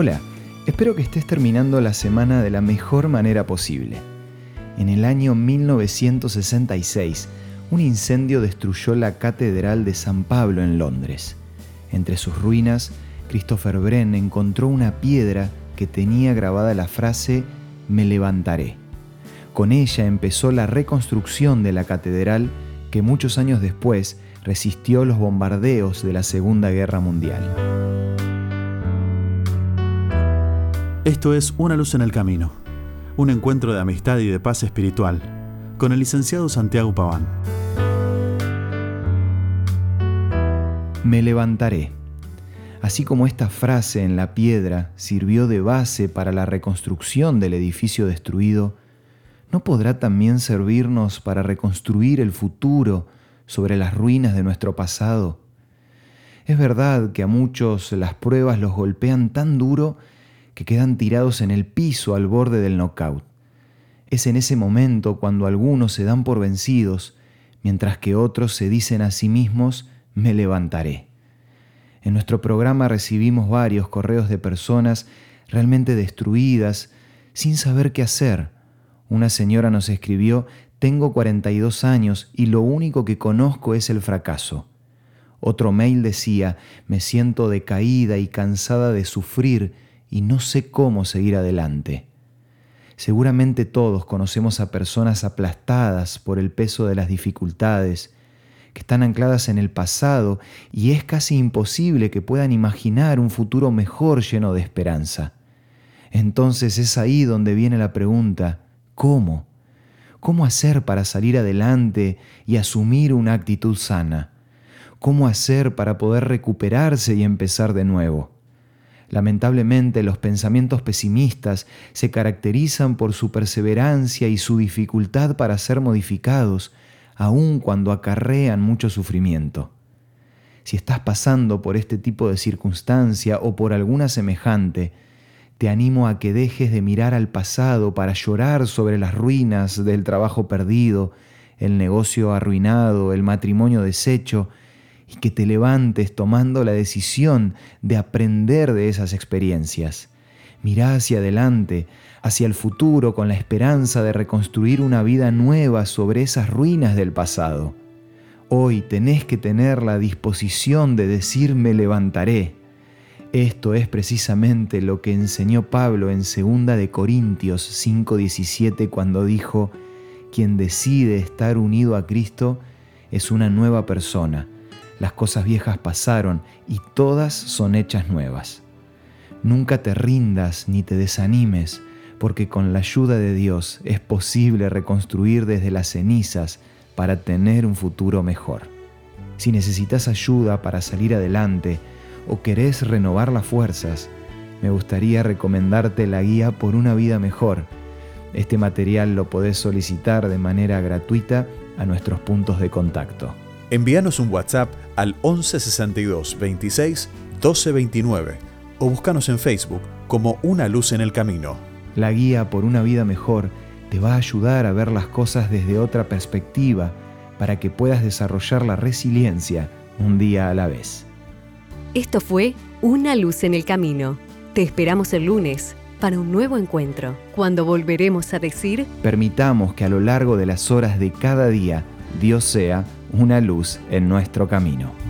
Hola, espero que estés terminando la semana de la mejor manera posible. En el año 1966, un incendio destruyó la Catedral de San Pablo en Londres. Entre sus ruinas, Christopher Bren encontró una piedra que tenía grabada la frase Me levantaré. Con ella empezó la reconstrucción de la catedral que muchos años después resistió los bombardeos de la Segunda Guerra Mundial. Esto es Una luz en el camino, un encuentro de amistad y de paz espiritual con el licenciado Santiago Paván. Me levantaré. Así como esta frase en la piedra sirvió de base para la reconstrucción del edificio destruido, ¿no podrá también servirnos para reconstruir el futuro sobre las ruinas de nuestro pasado? Es verdad que a muchos las pruebas los golpean tan duro que quedan tirados en el piso al borde del knockout. Es en ese momento cuando algunos se dan por vencidos, mientras que otros se dicen a sí mismos, me levantaré. En nuestro programa recibimos varios correos de personas realmente destruidas, sin saber qué hacer. Una señora nos escribió, tengo 42 años y lo único que conozco es el fracaso. Otro mail decía, me siento decaída y cansada de sufrir y no sé cómo seguir adelante. Seguramente todos conocemos a personas aplastadas por el peso de las dificultades, que están ancladas en el pasado y es casi imposible que puedan imaginar un futuro mejor lleno de esperanza. Entonces es ahí donde viene la pregunta, ¿cómo? ¿Cómo hacer para salir adelante y asumir una actitud sana? ¿Cómo hacer para poder recuperarse y empezar de nuevo? Lamentablemente los pensamientos pesimistas se caracterizan por su perseverancia y su dificultad para ser modificados, aun cuando acarrean mucho sufrimiento. Si estás pasando por este tipo de circunstancia o por alguna semejante, te animo a que dejes de mirar al pasado para llorar sobre las ruinas del trabajo perdido, el negocio arruinado, el matrimonio deshecho, y que te levantes tomando la decisión de aprender de esas experiencias. Mira hacia adelante, hacia el futuro con la esperanza de reconstruir una vida nueva sobre esas ruinas del pasado. Hoy tenés que tener la disposición de decir me levantaré. Esto es precisamente lo que enseñó Pablo en 2 de Corintios 5:17 cuando dijo, quien decide estar unido a Cristo es una nueva persona las cosas viejas pasaron y todas son hechas nuevas. Nunca te rindas ni te desanimes, porque con la ayuda de Dios es posible reconstruir desde las cenizas para tener un futuro mejor. Si necesitas ayuda para salir adelante o querés renovar las fuerzas, me gustaría recomendarte la guía por una vida mejor. Este material lo podés solicitar de manera gratuita a nuestros puntos de contacto. Envíanos un WhatsApp al 1162 26 12 29 o búscanos en Facebook como Una Luz en el Camino. La guía por una vida mejor te va a ayudar a ver las cosas desde otra perspectiva para que puedas desarrollar la resiliencia un día a la vez. Esto fue Una Luz en el Camino. Te esperamos el lunes para un nuevo encuentro, cuando volveremos a decir, permitamos que a lo largo de las horas de cada día Dios sea una luz en nuestro camino.